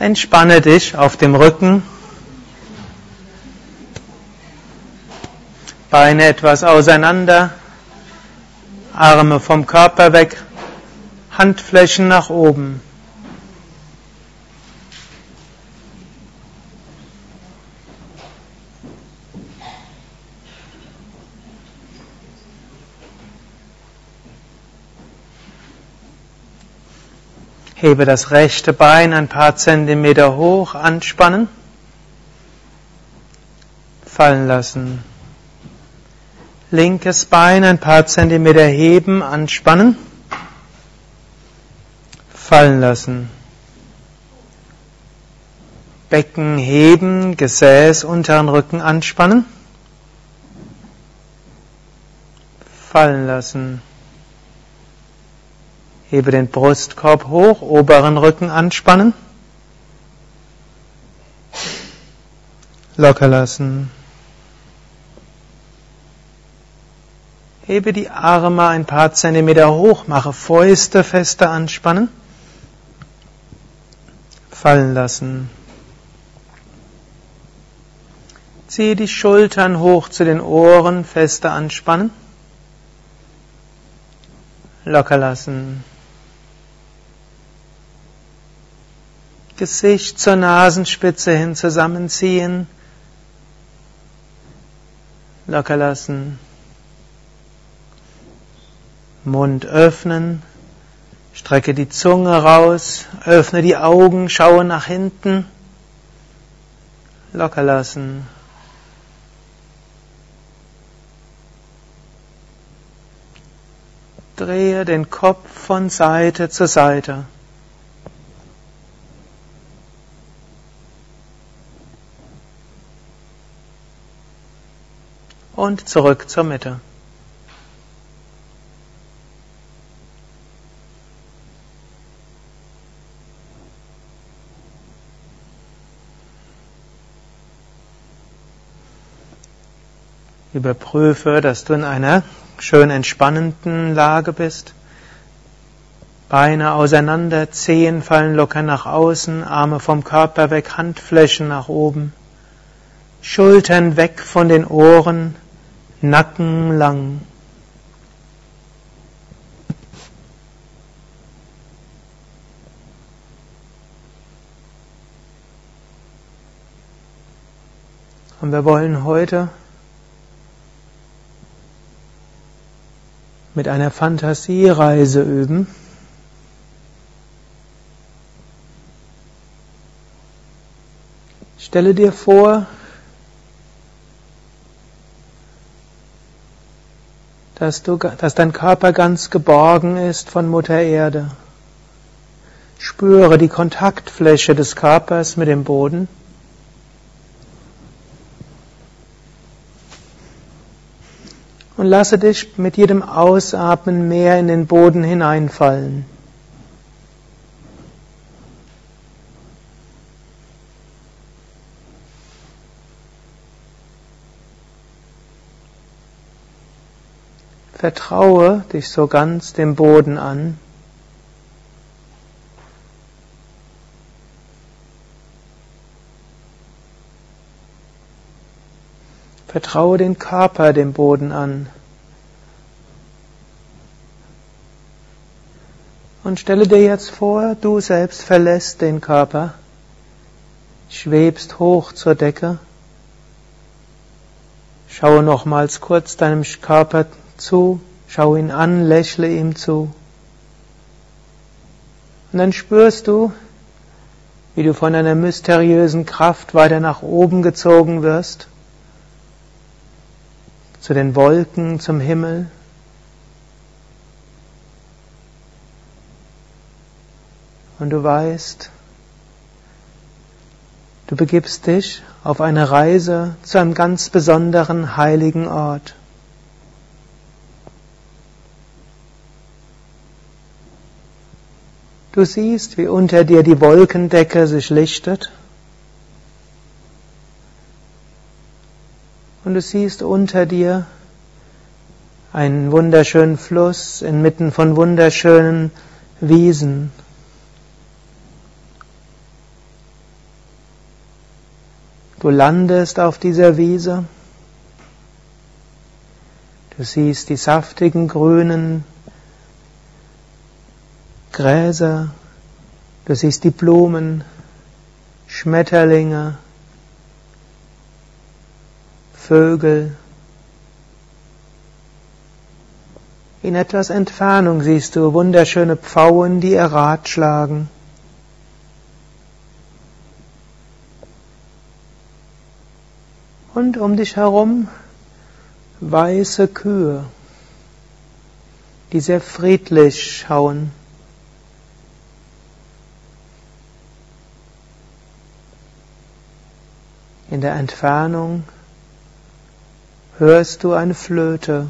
Entspanne dich auf dem Rücken. Beine etwas auseinander. Arme vom Körper weg. Handflächen nach oben. Hebe das rechte Bein ein paar Zentimeter hoch, anspannen, fallen lassen. Linkes Bein ein paar Zentimeter heben, anspannen, fallen lassen. Becken heben, Gesäß, unteren Rücken anspannen, fallen lassen. Hebe den Brustkorb hoch, oberen Rücken anspannen. Locker lassen. Hebe die Arme ein paar Zentimeter hoch, mache Fäuste fester anspannen. Fallen lassen. Ziehe die Schultern hoch zu den Ohren, fester anspannen. Locker lassen. Gesicht zur Nasenspitze hin zusammenziehen. Locker lassen. Mund öffnen. Strecke die Zunge raus. Öffne die Augen. Schaue nach hinten. Locker lassen. Drehe den Kopf von Seite zu Seite. Und zurück zur Mitte. Überprüfe, dass du in einer schön entspannenden Lage bist. Beine auseinander, Zehen fallen locker nach außen, Arme vom Körper weg, Handflächen nach oben. Schultern weg von den Ohren, Nacken lang. Und wir wollen heute mit einer Fantasiereise üben. Stelle dir vor, dass, du, dass dein Körper ganz geborgen ist von Mutter Erde. Spüre die Kontaktfläche des Körpers mit dem Boden. Und lasse dich mit jedem Ausatmen mehr in den Boden hineinfallen. Vertraue dich so ganz dem Boden an. Vertraue den Körper dem Boden an. Und stelle dir jetzt vor, du selbst verlässt den Körper, schwebst hoch zur Decke. Schaue nochmals kurz deinem Körper zu, schau ihn an, lächle ihm zu. Und dann spürst du, wie du von einer mysteriösen Kraft weiter nach oben gezogen wirst, zu den Wolken, zum Himmel. Und du weißt, du begibst dich auf eine Reise zu einem ganz besonderen heiligen Ort. Du siehst, wie unter dir die Wolkendecke sich lichtet. Und du siehst unter dir einen wunderschönen Fluss inmitten von wunderschönen Wiesen. Du landest auf dieser Wiese. Du siehst die saftigen grünen Gräser. Du siehst die Blumen, Schmetterlinge, Vögel. In etwas Entfernung siehst du wunderschöne Pfauen, die ihr Rad schlagen. Und um dich herum weiße Kühe, die sehr friedlich schauen. In der Entfernung hörst du eine Flöte.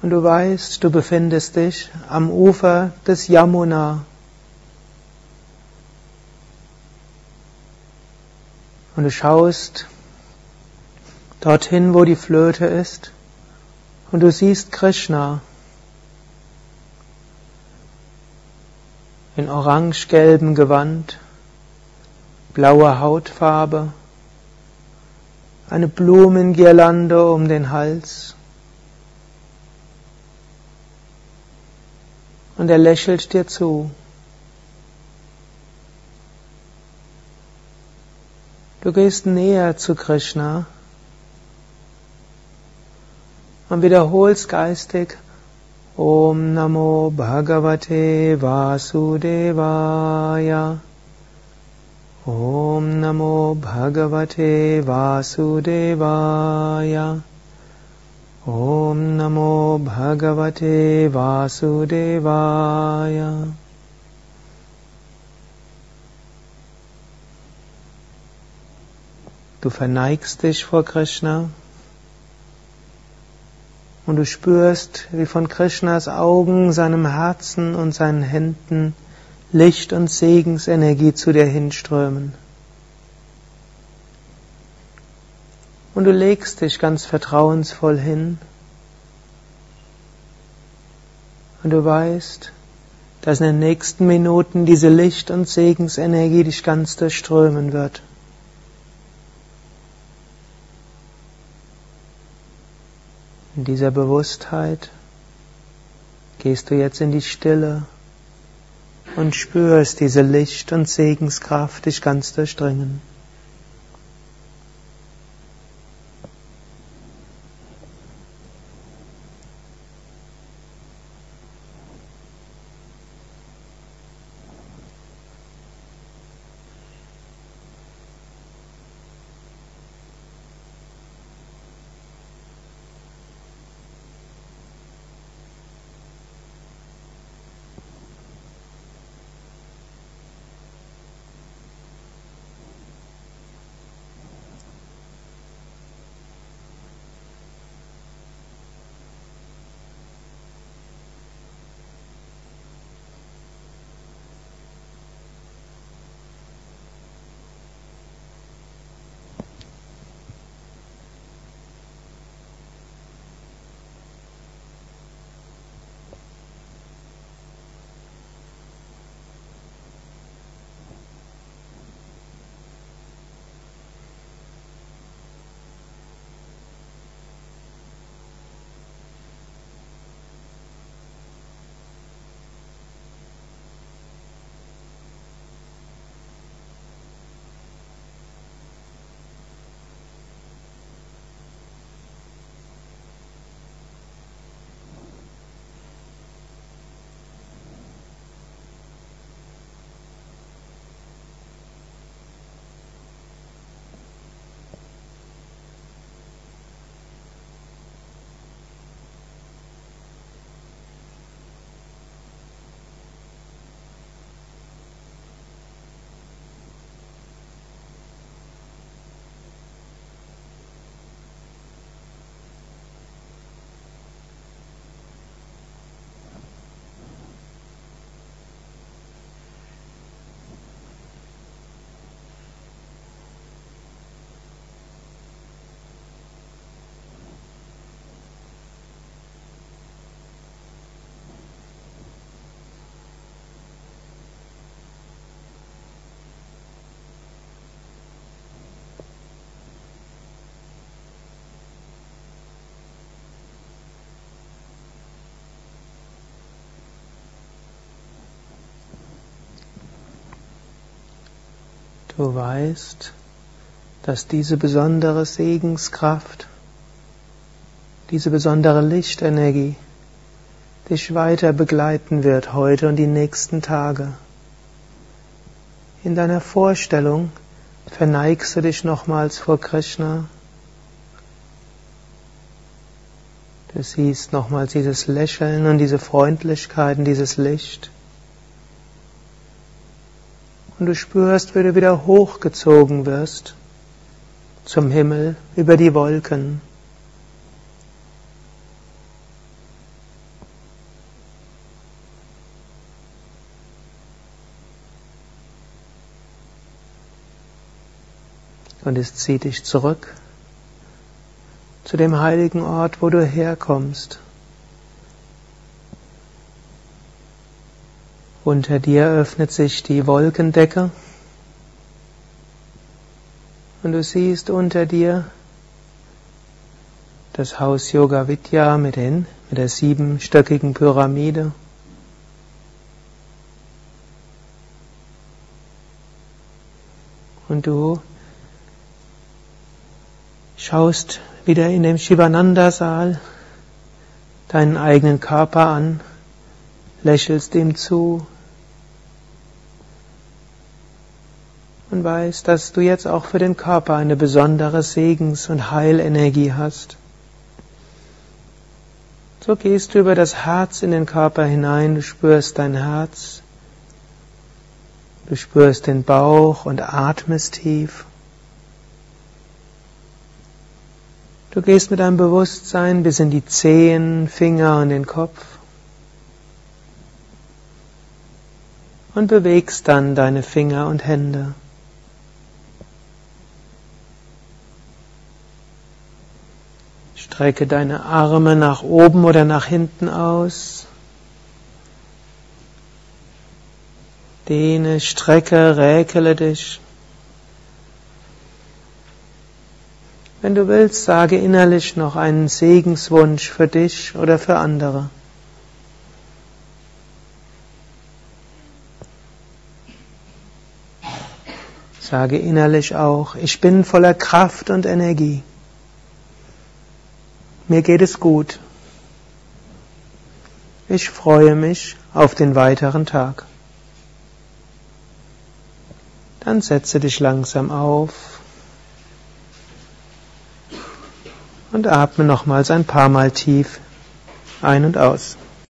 Und du weißt, du befindest dich am Ufer des Yamuna. Und du schaust dorthin, wo die Flöte ist, und du siehst Krishna in orange-gelbem Gewand, blauer Hautfarbe, eine Blumengirlande um den Hals. Und er lächelt dir zu. Du gehst näher zu Krishna und wiederholst geistig Om Namo Bhagavate Vasudevaya. Om Namo Bhagavate Vasudevaya. Om Namo Bhagavate Vasudevaya. Du verneigst dich vor Krishna und du spürst, wie von Krishnas Augen, seinem Herzen und seinen Händen Licht und Segensenergie zu dir hinströmen. Und du legst dich ganz vertrauensvoll hin und du weißt, dass in den nächsten Minuten diese Licht- und Segensenergie dich ganz durchströmen wird. In dieser Bewusstheit gehst du jetzt in die Stille und spürst diese Licht- und Segenskraft dich ganz durchdringen. Du weißt, dass diese besondere Segenskraft, diese besondere Lichtenergie dich weiter begleiten wird heute und die nächsten Tage. In deiner Vorstellung verneigst du dich nochmals vor Krishna. Du siehst nochmals dieses Lächeln und diese Freundlichkeit und dieses Licht. Und du spürst, wie du wieder hochgezogen wirst zum Himmel über die Wolken. Und es zieht dich zurück zu dem heiligen Ort, wo du herkommst. Unter dir öffnet sich die Wolkendecke und du siehst unter dir das Haus Yoga Vidya mit, den, mit der siebenstöckigen Pyramide. Und du schaust wieder in dem Shivananda-Saal deinen eigenen Körper an, lächelst ihm zu, und weißt, dass du jetzt auch für den Körper eine besondere Segens- und Heilenergie hast. So gehst du über das Herz in den Körper hinein, du spürst dein Herz, du spürst den Bauch und atmest tief. Du gehst mit deinem Bewusstsein bis in die Zehen, Finger und den Kopf und bewegst dann deine Finger und Hände. Strecke deine Arme nach oben oder nach hinten aus. Dehne, strecke, räkele dich. Wenn du willst, sage innerlich noch einen Segenswunsch für dich oder für andere. Sage innerlich auch, ich bin voller Kraft und Energie. Mir geht es gut. Ich freue mich auf den weiteren Tag. Dann setze dich langsam auf und atme nochmals ein paar Mal tief ein und aus.